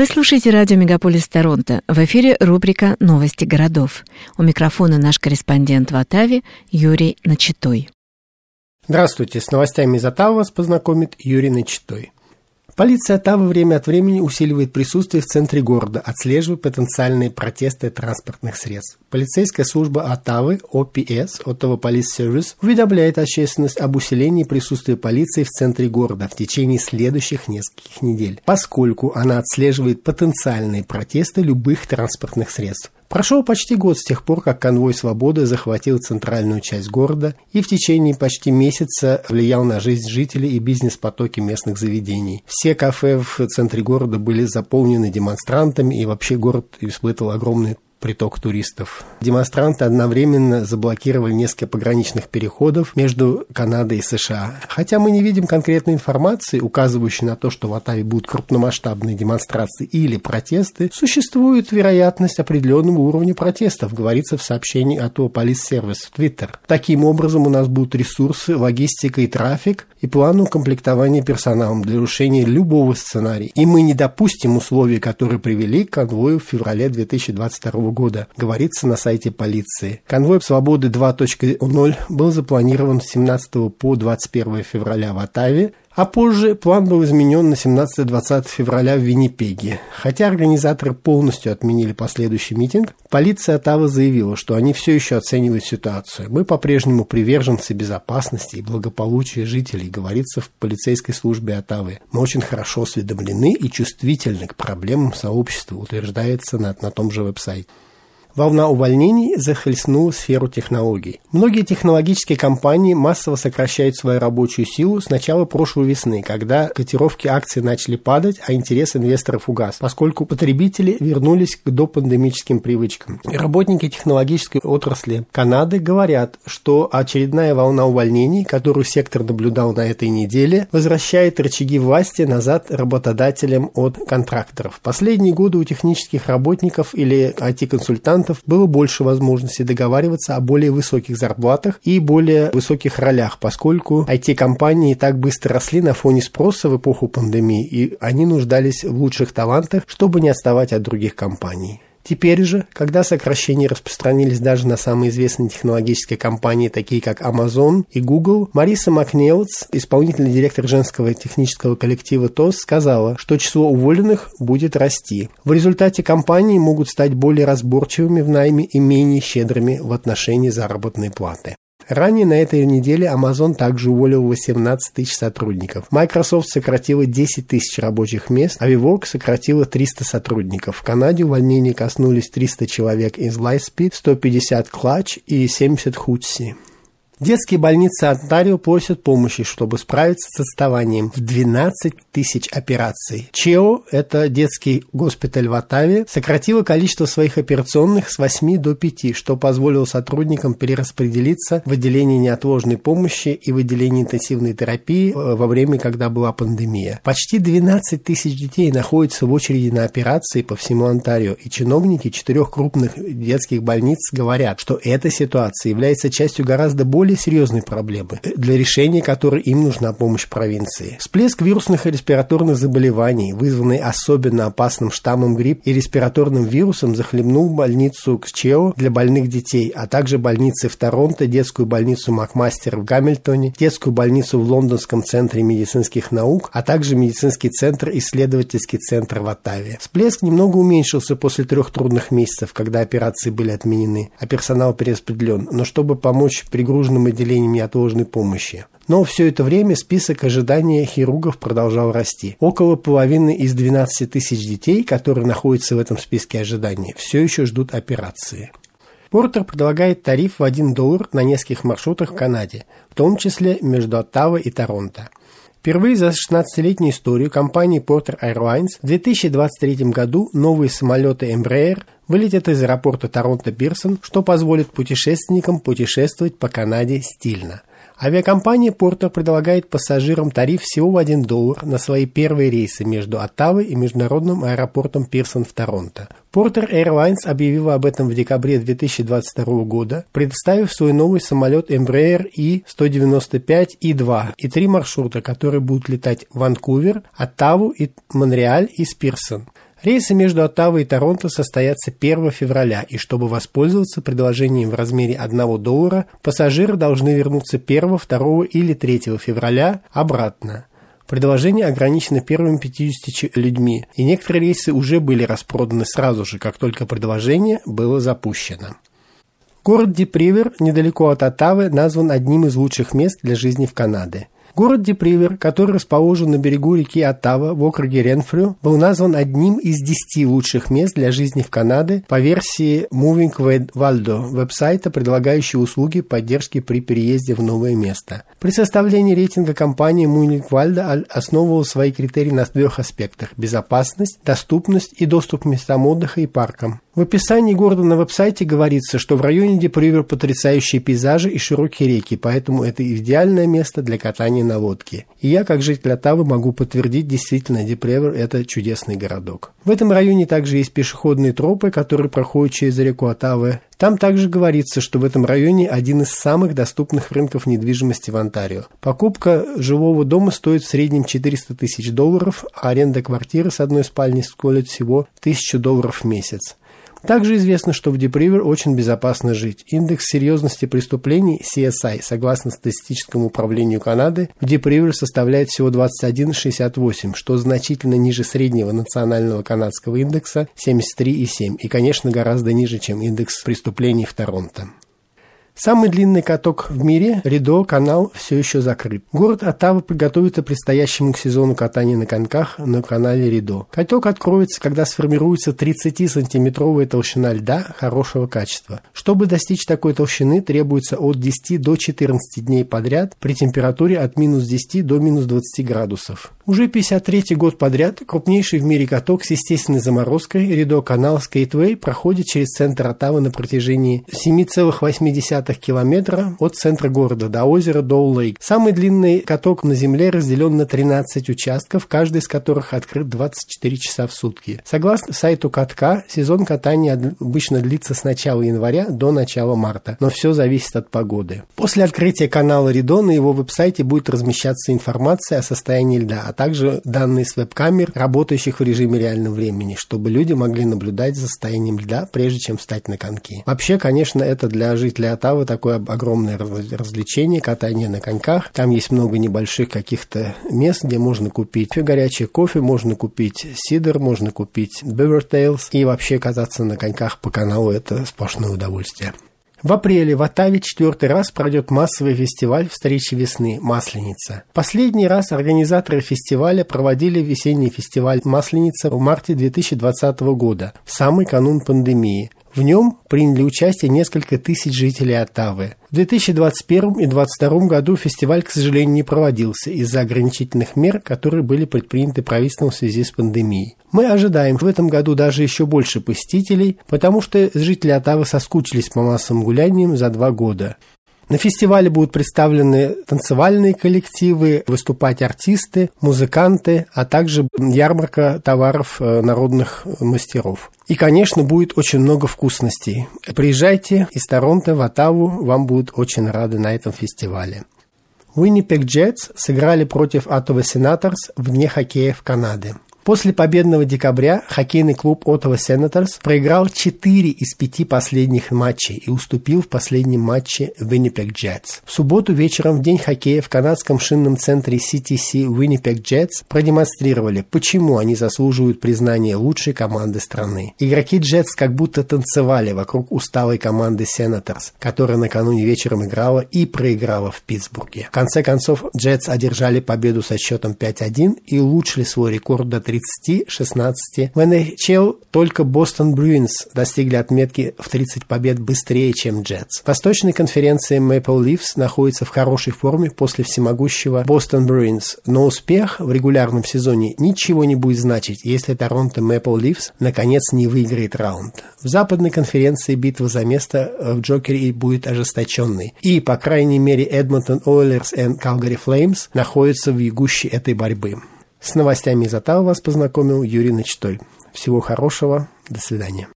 Вы слушаете радио «Мегаполис Торонто». В эфире рубрика «Новости городов». У микрофона наш корреспондент в Оттаве Юрий Начитой. Здравствуйте. С новостями из Оттавы вас познакомит Юрий Начитой. Полиция Оттавы время от времени усиливает присутствие в центре города, отслеживая потенциальные протесты транспортных средств. Полицейская служба Оттавы, ОПС, Ottawa Police Service, уведомляет общественность об усилении присутствия полиции в центре города в течение следующих нескольких недель, поскольку она отслеживает потенциальные протесты любых транспортных средств. Прошел почти год с тех пор, как конвой «Свободы» захватил центральную часть города и в течение почти месяца влиял на жизнь жителей и бизнес-потоки местных заведений. Все кафе в центре города были заполнены демонстрантами, и вообще город испытывал огромный приток туристов. Демонстранты одновременно заблокировали несколько пограничных переходов между Канадой и США. Хотя мы не видим конкретной информации, указывающей на то, что в Оттаве будут крупномасштабные демонстрации или протесты, существует вероятность определенного уровня протестов, говорится в сообщении от Police Service в Twitter. Таким образом, у нас будут ресурсы, логистика и трафик, и план укомплектования персоналом для решения любого сценария. И мы не допустим условий, которые привели к конвою в феврале 2022 года, говорится на сайте полиции. Конвой «Свободы 2.0» был запланирован с 17 по 21 февраля в Оттаве, а позже план был изменен на 17-20 февраля в Виннипеге. Хотя организаторы полностью отменили последующий митинг, полиция Оттавы заявила, что они все еще оценивают ситуацию. Мы по-прежнему приверженцы безопасности и благополучия жителей, говорится в полицейской службе Оттавы. Мы очень хорошо осведомлены и чувствительны к проблемам сообщества, утверждается на, на том же веб-сайте. Волна увольнений захлестнула сферу технологий. Многие технологические компании массово сокращают свою рабочую силу с начала прошлой весны, когда котировки акций начали падать, а интерес инвесторов угас, поскольку потребители вернулись к допандемическим привычкам. Работники технологической отрасли Канады говорят, что очередная волна увольнений, которую сектор наблюдал на этой неделе, возвращает рычаги власти назад работодателям от контракторов. Последние годы у технических работников или IT-консультантов консультантов было больше возможностей договариваться о более высоких зарплатах и более высоких ролях, поскольку IT-компании так быстро росли на фоне спроса в эпоху пандемии, и они нуждались в лучших талантах, чтобы не отставать от других компаний. Теперь же, когда сокращения распространились даже на самые известные технологические компании, такие как Amazon и Google, Мариса Макнеутс, исполнительный директор женского технического коллектива ТОС, сказала, что число уволенных будет расти. В результате компании могут стать более разборчивыми в найме и менее щедрыми в отношении заработной платы. Ранее на этой неделе Amazon также уволил 18 тысяч сотрудников. Microsoft сократила 10 тысяч рабочих мест, а WeWork сократила 300 сотрудников. В Канаде увольнения коснулись 300 человек из Lightspeed, 150 Clutch и 70 Hootsie. Детские больницы Онтарио просят помощи, чтобы справиться с отставанием в 12 тысяч операций. ЧЕО, это детский госпиталь в Оттаве, сократила количество своих операционных с 8 до 5, что позволило сотрудникам перераспределиться в отделении неотложной помощи и в отделении интенсивной терапии э, во время, когда была пандемия. Почти 12 тысяч детей находятся в очереди на операции по всему Онтарио, и чиновники четырех крупных детских больниц говорят, что эта ситуация является частью гораздо более более серьезные проблемы, для решения которой им нужна помощь провинции. Всплеск вирусных и респираторных заболеваний, вызванный особенно опасным штаммом грипп и респираторным вирусом, захлебнул больницу КЧЕО для больных детей, а также больницы в Торонто, детскую больницу Макмастер в Гамильтоне, детскую больницу в Лондонском центре медицинских наук, а также медицинский центр исследовательский центр в Оттаве. Всплеск немного уменьшился после трех трудных месяцев, когда операции были отменены, а персонал перераспределен, но чтобы помочь пригруженным отдельным отделением неотложной помощи. Но все это время список ожидания хирургов продолжал расти. Около половины из 12 тысяч детей, которые находятся в этом списке ожидания, все еще ждут операции. Портер предлагает тариф в 1 доллар на нескольких маршрутах в Канаде, в том числе между Оттаво и Торонто. Впервые за 16-летнюю историю компании Porter Airlines в 2023 году новые самолеты Embraer вылетят из аэропорта Торонто-Пирсон, что позволит путешественникам путешествовать по Канаде стильно. Авиакомпания Porter предлагает пассажирам тариф всего в 1 доллар на свои первые рейсы между Оттавой и международным аэропортом Пирсон в Торонто. Porter Airlines объявила об этом в декабре 2022 года, предоставив свой новый самолет Embraer E-195-E2 и три маршрута, которые будут летать в Ванкувер, Оттаву и Монреаль из Пирсон. Рейсы между Оттавой и Торонто состоятся 1 февраля, и чтобы воспользоваться предложением в размере 1 доллара, пассажиры должны вернуться 1, 2 или 3 февраля обратно. Предложение ограничено первыми 50 людьми, и некоторые рейсы уже были распроданы сразу же, как только предложение было запущено. Город Дипривер, недалеко от Оттавы, назван одним из лучших мест для жизни в Канаде – Город Депривер, который расположен на берегу реки Оттава в округе Ренфрю, был назван одним из десяти лучших мест для жизни в Канаде по версии Moving Valdo, веб-сайта, предлагающего услуги поддержки при переезде в новое место. При составлении рейтинга компания Moving Valdo основывала свои критерии на трех аспектах – безопасность, доступность и доступ к местам отдыха и паркам. В описании города на веб-сайте говорится, что в районе Депривер потрясающие пейзажи и широкие реки, поэтому это идеальное место для катания на лодке. И я, как житель Оттавы, могу подтвердить, действительно, Депривер – это чудесный городок. В этом районе также есть пешеходные тропы, которые проходят через реку Оттавы. Там также говорится, что в этом районе один из самых доступных рынков недвижимости в Онтарио. Покупка жилого дома стоит в среднем 400 тысяч долларов, а аренда квартиры с одной спальней стоит всего 1000 долларов в месяц. Также известно, что в Дипривер очень безопасно жить. Индекс серьезности преступлений CSI, согласно статистическому управлению Канады, в Дипривер составляет всего 21,68, что значительно ниже среднего национального канадского индекса 73,7 и, конечно, гораздо ниже, чем индекс преступлений в Торонто. Самый длинный каток в мире, Ридо, канал, все еще закрыт. Город Оттава подготовится к предстоящему к сезону катания на коньках на канале Ридо. Каток откроется, когда сформируется 30-сантиметровая толщина льда хорошего качества. Чтобы достичь такой толщины, требуется от 10 до 14 дней подряд при температуре от минус 10 до минус 20 градусов. Уже 53 год подряд крупнейший в мире каток с естественной заморозкой Rideau Canal Skateway проходит через центр Оттавы на протяжении 7,8 километра от центра города до озера Доу-Лейк. Самый длинный каток на Земле разделен на 13 участков, каждый из которых открыт 24 часа в сутки. Согласно сайту катка, сезон катания обычно длится с начала января до начала марта, но все зависит от погоды. После открытия канала Ридо на его веб-сайте будет размещаться информация о состоянии льда, а также данные с веб-камер, работающих в режиме реального времени, чтобы люди могли наблюдать за состоянием льда, прежде чем встать на коньки. Вообще, конечно, это для жителей Оттавы такое огромное развлечение, катание на коньках. Там есть много небольших каких-то мест, где можно купить горячий кофе, можно купить сидр, можно купить Beaver И вообще кататься на коньках по каналу – это сплошное удовольствие. В апреле в Оттаве четвертый раз пройдет массовый фестиваль «Встречи весны. Масленица». Последний раз организаторы фестиваля проводили весенний фестиваль «Масленица» в марте 2020 года, в самый канун пандемии. В нем приняли участие несколько тысяч жителей Оттавы. В 2021 и 2022 году фестиваль, к сожалению, не проводился из-за ограничительных мер, которые были предприняты правительством в связи с пандемией. Мы ожидаем в этом году даже еще больше посетителей, потому что жители Оттавы соскучились по массовым гуляниям за два года. На фестивале будут представлены танцевальные коллективы, выступать артисты, музыканты, а также ярмарка товаров э, народных мастеров. И, конечно, будет очень много вкусностей. Приезжайте из Торонто в Оттаву, вам будут очень рады на этом фестивале. Winnipeg Jets сыграли против Ottawa Senators в дне хоккея в Канаде. После победного декабря хоккейный клуб Ottawa Senators проиграл 4 из 5 последних матчей и уступил в последнем матче Winnipeg Jets. В субботу вечером в день хоккея в канадском шинном центре CTC Winnipeg Jets продемонстрировали, почему они заслуживают признания лучшей команды страны. Игроки Jets как будто танцевали вокруг усталой команды Senators, которая накануне вечером играла и проиграла в Питтсбурге. В конце концов, Jets одержали победу со счетом 5-1 и улучшили свой рекорд до 30-16. В NHL только Бостон Bruins достигли отметки в 30 побед быстрее, чем Джетс. В Восточной конференции Maple Leafs находится в хорошей форме после всемогущего Бостон Bruins, но успех в регулярном сезоне ничего не будет значить, если Торонто Maple Leafs наконец не выиграет раунд. В Западной конференции битва за место в Джокере будет ожесточенной, и, по крайней мере, Edmonton Oilers и Calgary Flames находятся в ягуще этой борьбы. С новостями из Оттавы вас познакомил Юрий Начтой. Всего хорошего. До свидания.